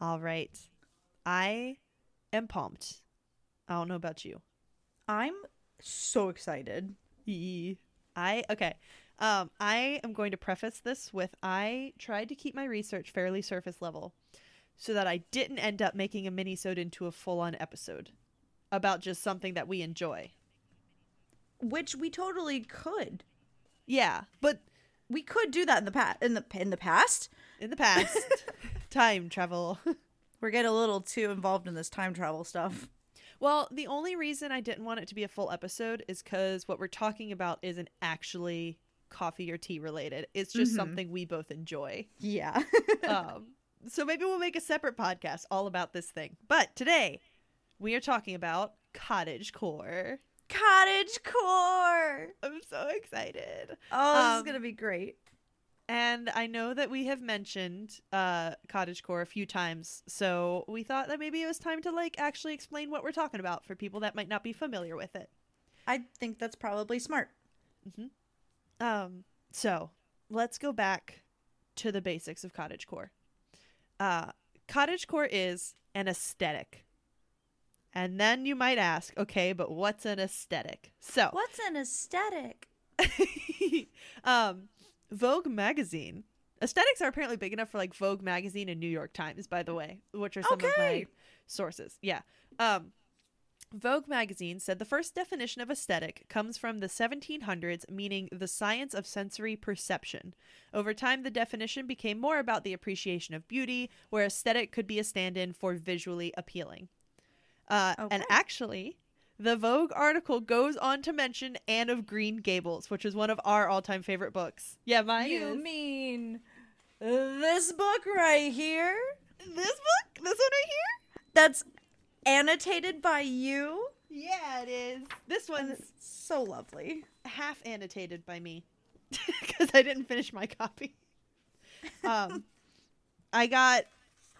All right. I am pumped. I don't know about you. I'm so excited. I okay. Um, I am going to preface this with I tried to keep my research fairly surface level, so that I didn't end up making a minisode into a full on episode about just something that we enjoy. Which we totally could. Yeah, but We could do that in the past. In the in the past, in the past, time travel. we're getting a little too involved in this time travel stuff. Well, the only reason I didn't want it to be a full episode is because what we're talking about isn't actually coffee or tea related. It's just Mhm. something we both enjoy. Yeah. um, so maybe we'll make a separate podcast all about this thing. But today, we are talking about cottage core. Cottage core. I'm so excited. Oh, this Um, is gonna be great. And I know that we have mentioned uh, cottage core a few times, so we thought that maybe it was time to like actually explain what we're talking about for people that might not be familiar with it. I think that's probably smart. Um, so let's go back to the basics of cottagecore. Uh, cottagecore is an aesthetic. And then you might ask, okay, but what's an aesthetic? So, What's an aesthetic? um, Vogue magazine. Aesthetics are apparently big enough for like Vogue magazine and New York Times, by the way, which are some of my Okay. sources. Yeah. Um, Vogue magazine said the first definition of aesthetic comes from the 1700s, meaning the science of sensory perception. Over time, the definition became more about the appreciation of beauty, where aesthetic could be a stand in for visually appealing. Uh, And actually, the Vogue article goes on to mention Anne of Green Gables, which is one of our all time favorite books. Yeah, mine you is. mean this book right here? This book? This one right here? That's annotated by you? Yeah, it is. This one's it's so lovely. half annotated by me because I didn't finish my copy. Um, I got.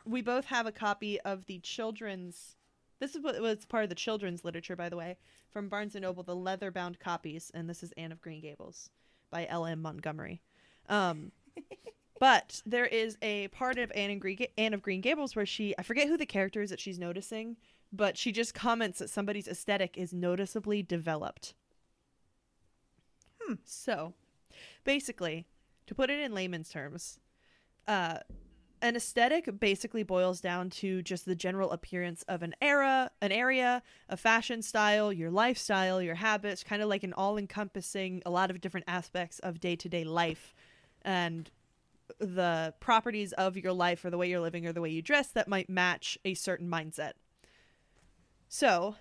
We both have a copy of the children's. This is what was part of the children's literature, by the way, from Barnes and Noble, the leather-bound copies, and this is Anne of Green Gables by L. M. Montgomery. Um, but there is a part of Anne, and Green, Anne of Green Gables where she, I forget who the character is that she's noticing, but she just comments that somebody's aesthetic is noticeably developed. Hmm. So, basically, to put it in layman's terms, uh, an aesthetic basically boils down to just the general appearance of an era, an area, a fashion style, your lifestyle, your habits, kind of like an all-encompassing a lot of different aspects of day-to-day life and the properties of your life or the way you're living or the way you dress that might match a certain mindset. So,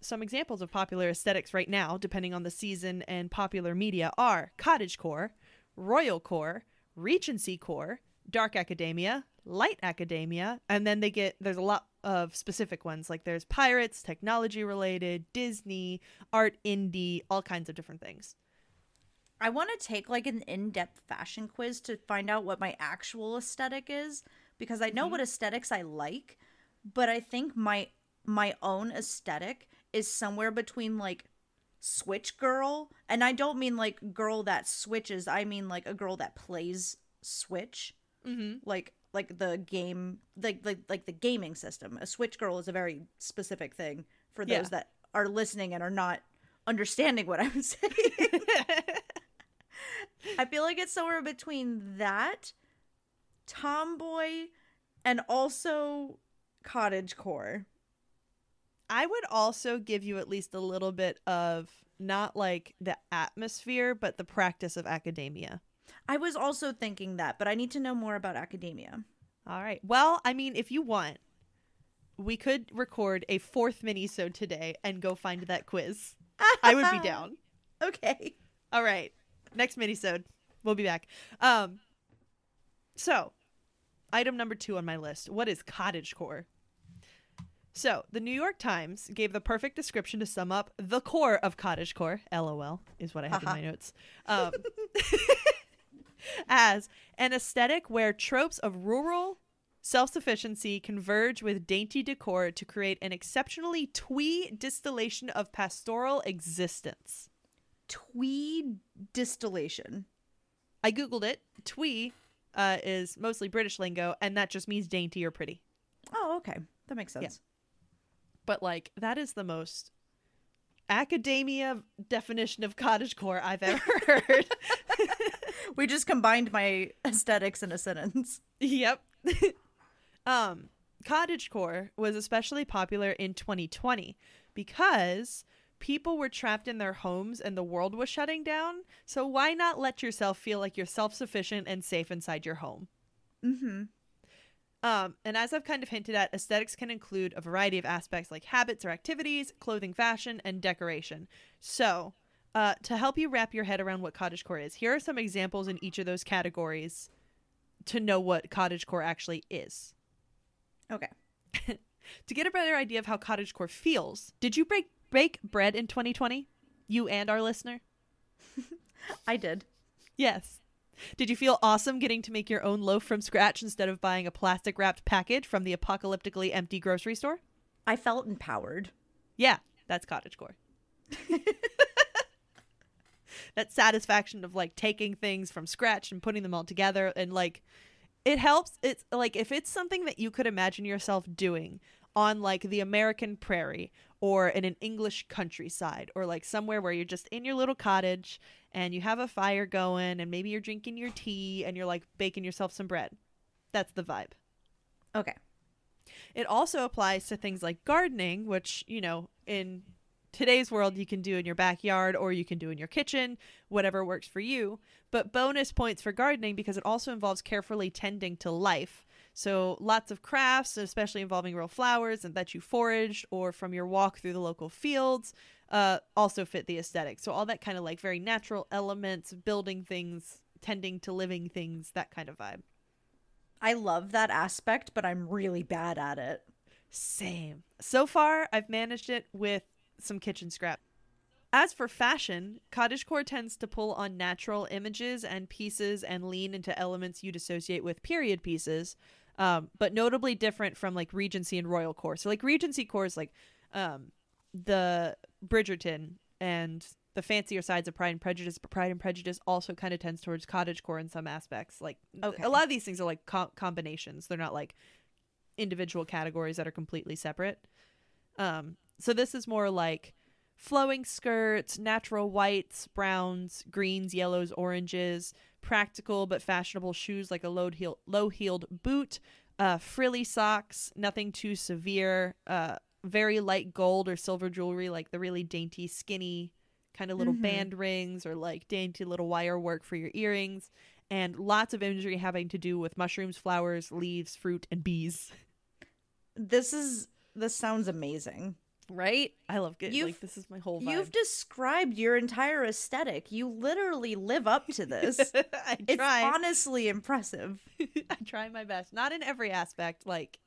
some examples of popular aesthetics right now, depending on the season and popular media, are cottagecore, royal core, regency core, dark academia, light academia, and then they get there's a lot of specific ones like there's pirates, technology related, Disney, art indie, all kinds of different things. I want to take like an in-depth fashion quiz to find out what my actual aesthetic is because I know Mhm. what aesthetics I like, but I think my my own aesthetic is somewhere between like switch girl and I don't mean like girl that switches, I mean like a girl that plays switch, Mm-hmm. like like the game like like like the gaming system. A switch girl is a very specific thing for those Yeah. that are listening and are not understanding what I'm saying. I feel like it's somewhere between that, tomboy, and also cottage core. I would also give you at least a little bit of not like the atmosphere, but the practice of academia. I was also thinking that, but I need to know more about academia. All right. Well, I mean, if you want, we could record a fourth mini so today and go find that quiz. I would be down. Okay. All right. Next mini-sode. We'll be back. Um so, item number 2 on my list. What is cottagecore? So, the New York Times gave the perfect description to sum up the core of cottagecore, LOL, is what I have in my notes. Um, as an aesthetic where tropes of rural self-sufficiency converge with dainty decor to create an exceptionally twee distillation of pastoral existence. Tweed distillation. I googled it. Twee uh, is mostly British lingo, and that just means dainty or pretty. Oh, okay. That makes sense. But like that is the most academia definition of cottagecore I've ever heard. We just combined my aesthetics in a sentence. yep. um cottagecore was especially popular in 2020 because people were trapped in their homes and the world was shutting down. So why not let yourself feel like you're self-sufficient and safe inside your home? Mm-hmm. Um, and as I've kind of hinted at, aesthetics can include a variety of aspects like habits or activities, clothing, fashion, and decoration. So, uh, to help you wrap your head around what cottagecore is, here are some examples in each of those categories to know what cottagecore actually is. Okay. To get a better idea of how cottagecore feels, did you break bake bread in 2020? You and our listener? I did. Yes. Did you feel awesome getting to make your own loaf from scratch instead of buying a plastic wrapped package from the apocalyptically empty grocery store? I felt empowered. Yeah, that's cottagecore. that satisfaction of like taking things from scratch and putting them all together and like it helps it's like if it's something that you could imagine yourself doing on like the American prairie or in an English countryside or like somewhere where you're just in your little cottage and you have a fire going and maybe you're drinking your tea and you're like baking yourself some bread. That's the vibe. Okay. It also applies to things like gardening, which, you know, in today's world you can do in your backyard or you can do in your kitchen, whatever works for you. But bonus points for gardening because it also involves carefully tending to life. So lots of crafts, especially involving real flowers and that you foraged or from your walk through the local fields, uh, also fit the aesthetic. So all that kind of like very natural elements, building things, tending to living things, that kind of vibe. I love that aspect, but I'm really bad at it. Same. So far, I've managed it with some kitchen scrap. As for fashion, cottagecore tends to pull on natural images and pieces and lean into elements you'd associate with period pieces, um, but notably different from like Regency and Royal core. So like Regency core is like um, the Bridgerton and the fancier sides of Pride and Prejudice, but Pride and Prejudice also kind of tends towards cottagecore in some aspects. Like Okay. a lot of these things are like co- combinations; they're not like individual categories that are completely separate. Um, so this is more like flowing skirts, natural whites, browns, greens, yellows, oranges, practical but fashionable shoes like a low heel low heeled boot, uh, frilly socks, nothing too severe, uh, very light gold or silver jewelry like the really dainty, skinny kind of little Mhm. band rings or like dainty little wire work for your earrings. And lots of imagery having to do with mushrooms, flowers, leaves, fruit, and bees. This is this sounds amazing. Right? I love good. You've- Like this is my whole vibe. You've described your entire aesthetic. You literally live up to this. I it's try. honestly impressive. I try my best. Not in every aspect, like,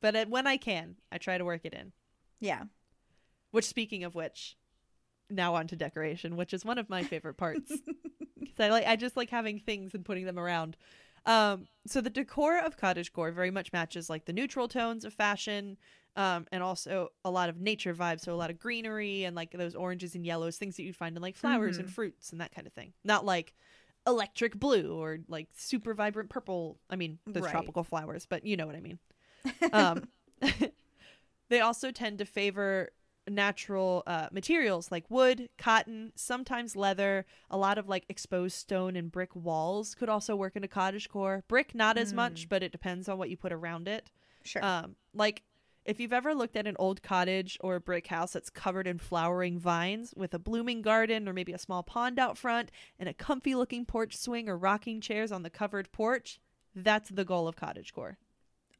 but when I can, I try to work it in. Yeah. Which, speaking of which, now on to decoration, which is one of my favorite parts. 'Cause I like, I just like having things and putting them around. Um, so the decor of cottagecore very much matches like the neutral tones of fashion, um, and also a lot of nature vibes. So a lot of greenery and like those oranges and yellows, things that you'd find in like flowers and fruits and that kind of thing. Not like electric blue or like super vibrant purple. I mean, those Right. tropical flowers, but you know what I mean. Um, they also tend to favor natural uh, materials like wood, cotton, sometimes leather. A lot of like exposed stone and brick walls could also work in a cottage core. Brick, not as much, but it depends on what you put around it. Sure. Um, like if you've ever looked at an old cottage or a brick house that's covered in flowering vines with a blooming garden or maybe a small pond out front and a comfy looking porch swing or rocking chairs on the covered porch, that's the goal of cottagecore,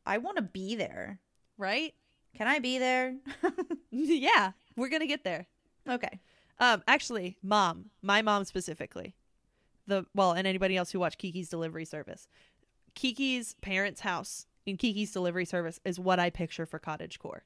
I want to be there. right? Can I be there? yeah, we're gonna get there. okay. Um, actually, mom, my mom specifically, the well, and anybody else who watched Kiki's Delivery Service, Kiki's parents' house in Kiki's Delivery Service is what I picture for cottagecore.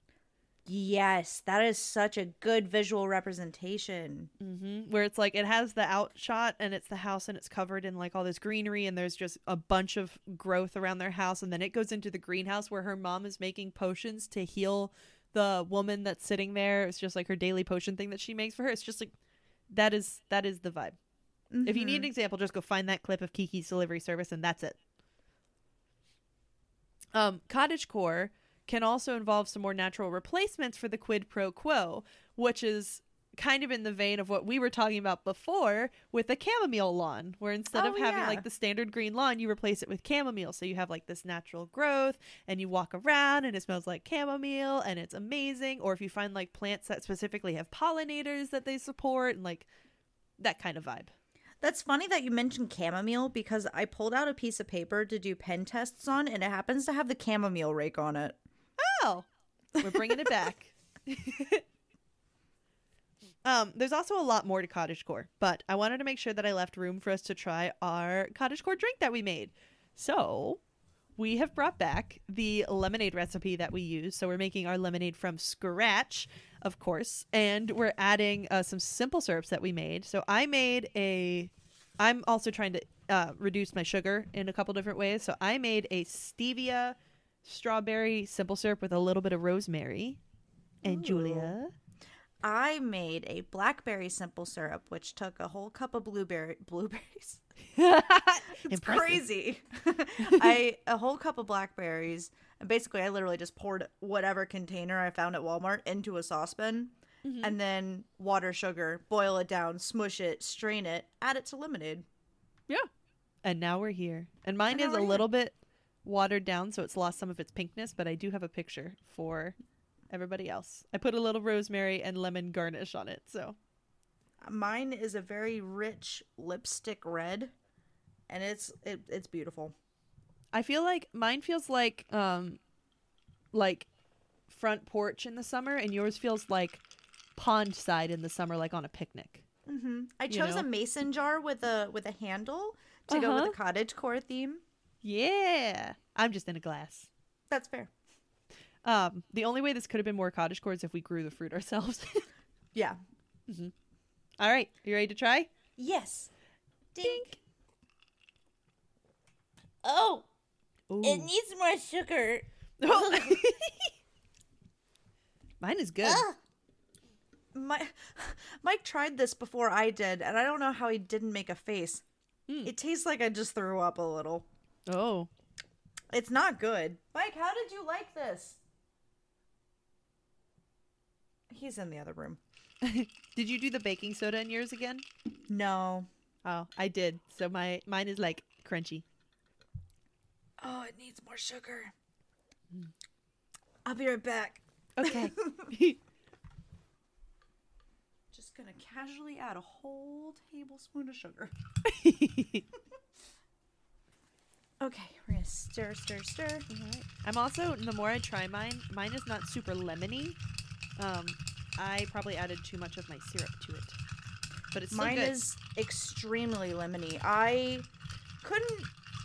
Yes, that is such a good visual representation. Mm-hmm. Where it's like it has the outshot and it's the house and it's covered in like all this greenery and there's just a bunch of growth around their house and then it goes into the greenhouse where her mom is making potions to heal the woman that's sitting there. It's just like her daily potion thing that she makes for her. It's just like that is that is the vibe. If you need an example, just go find that clip of Kiki's delivery service and that's it. Um, cottagecore can also involve some more natural replacements for the quid pro quo, which is kind of in the vein of what we were talking about before with the chamomile lawn, where instead of Oh, having yeah. like the standard green lawn, you replace it with chamomile. So you have like this natural growth and you walk around and it smells like chamomile and it's amazing. Or if you find like plants that specifically have pollinators that they support and like that kind of vibe. That's funny that you mentioned chamomile because I pulled out a piece of paper to do pen tests on, and it happens to have the chamomile rake on it. We're bringing it back. um, there's also a lot more to cottagecore, but I wanted to make sure that I left room for us to try our cottagecore drink that we made. So we have brought back the lemonade recipe that we use. So we're making our lemonade from scratch, of course, and we're adding uh, some simple syrups that we made. So I made a. I'm also trying to uh, reduce my sugar in a couple different ways. So I made a stevia strawberry simple syrup with a little bit of rosemary. And Ooh. Julia, I made a blackberry simple syrup, which took a whole cup of blueberry blueberries. It's crazy. I a whole cup of blackberries, and basically I literally just poured whatever container I found at Walmart into a saucepan, Mm-hmm. and then water, sugar, boil it down, smush it, strain it, add it to lemonade. Yeah. And now we're here. And mine And is a we're here. little bit watered down, so it's lost some of its pinkness, but I do have a picture for everybody else. I put a little rosemary and lemon garnish on it. So Mine is a very rich lipstick red, and it's it, it's beautiful. I feel like mine feels like um like front porch in the summer and yours feels like pond side in the summer like on a picnic. hmm I You chose know? a mason jar with a with a handle to go Uh-huh. with the cottage core theme. Yeah. I'm just in a glass. That's fair. Um the only way this could have been more cottagecore is if we grew the fruit ourselves. Yeah. Mm-hmm. All right, you ready to try? Yes. Dink. Oh, Ooh. needs more sugar. Mine is good. Ah. My, Mike tried this before I did, and I don't know how he didn't make a face. Mm. It tastes like I just threw up a little. Oh. It's not good. Mike, how did you like this? He's in the other room. Did you do the baking soda in yours again? No. Oh, I did. So my mine is like crunchy. Oh, it needs more sugar. I'll be right back. Okay. Just gonna casually add a whole tablespoon of sugar. Okay, we're gonna stir, stir, stir. I'm also the more I try mine, mine is not super lemony. Um, I probably added too much of my syrup to it, but it's Mine good. is extremely lemony. I couldn't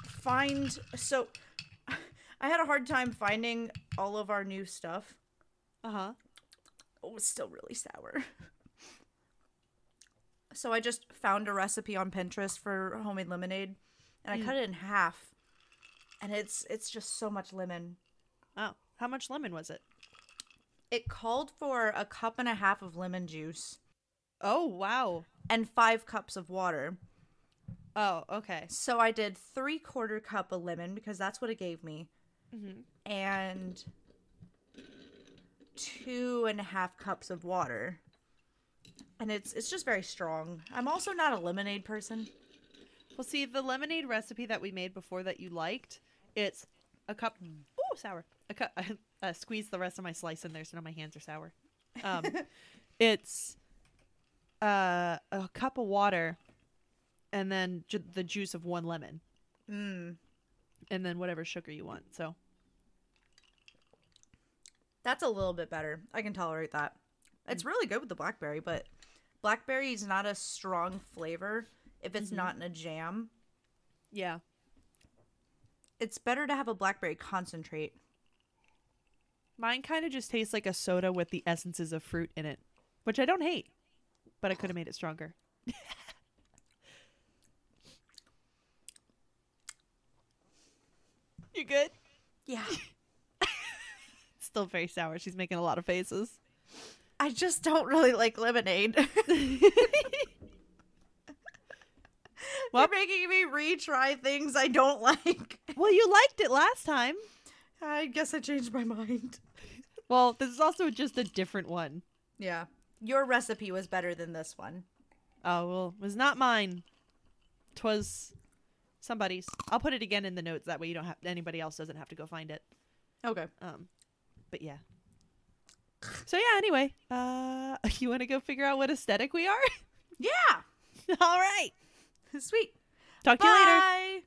find so I had a hard time finding all of our new stuff. Uh huh. It was still really sour. So I just found a recipe on Pinterest for homemade lemonade and I Mm. cut it in half. And it's it's just so much lemon. Oh, how much lemon was it? It called for a cup and a half of lemon juice Oh wow. and 5 cups of water. Oh okay. So I did three quarter cup of lemon because that's what it gave me, hmm and two and a half cups of water. And it's it's just very strong. I'm also not a lemonade person. Well, see the lemonade recipe that we made before that you liked. It's a cup. Oh, sour. A cup. Uh, squeeze the rest of my slice in there so now my hands are sour. Um, it's uh, a cup of water, and then ju- the juice of one lemon, Mm. and then whatever sugar you want. So That's a little bit better. I can tolerate that. It's really good with the blackberry, but blackberry is not a strong flavor if it's Mhm. not in a jam. yeah, It's better to have a blackberry concentrate. mine kind of just tastes like a soda with the essences of fruit in it, which I don't hate, but I could have made it stronger. you good? Yeah. Still very sour. She's making a lot of faces. I just don't really like lemonade. Well- You're making me retry things I don't like. well, you liked it last time. I guess I changed my mind. Well, this is also just a different one. Yeah. Your recipe was better than this one. Oh well, it was not mine. Twas somebody's. I'll put it again in the notes. That way, you don't have anybody else doesn't have to go find it. Okay. Um, but yeah. So yeah. Anyway, uh, you want to go figure out what aesthetic we are? Yeah. All right. Sweet. Talk to you later. Bye.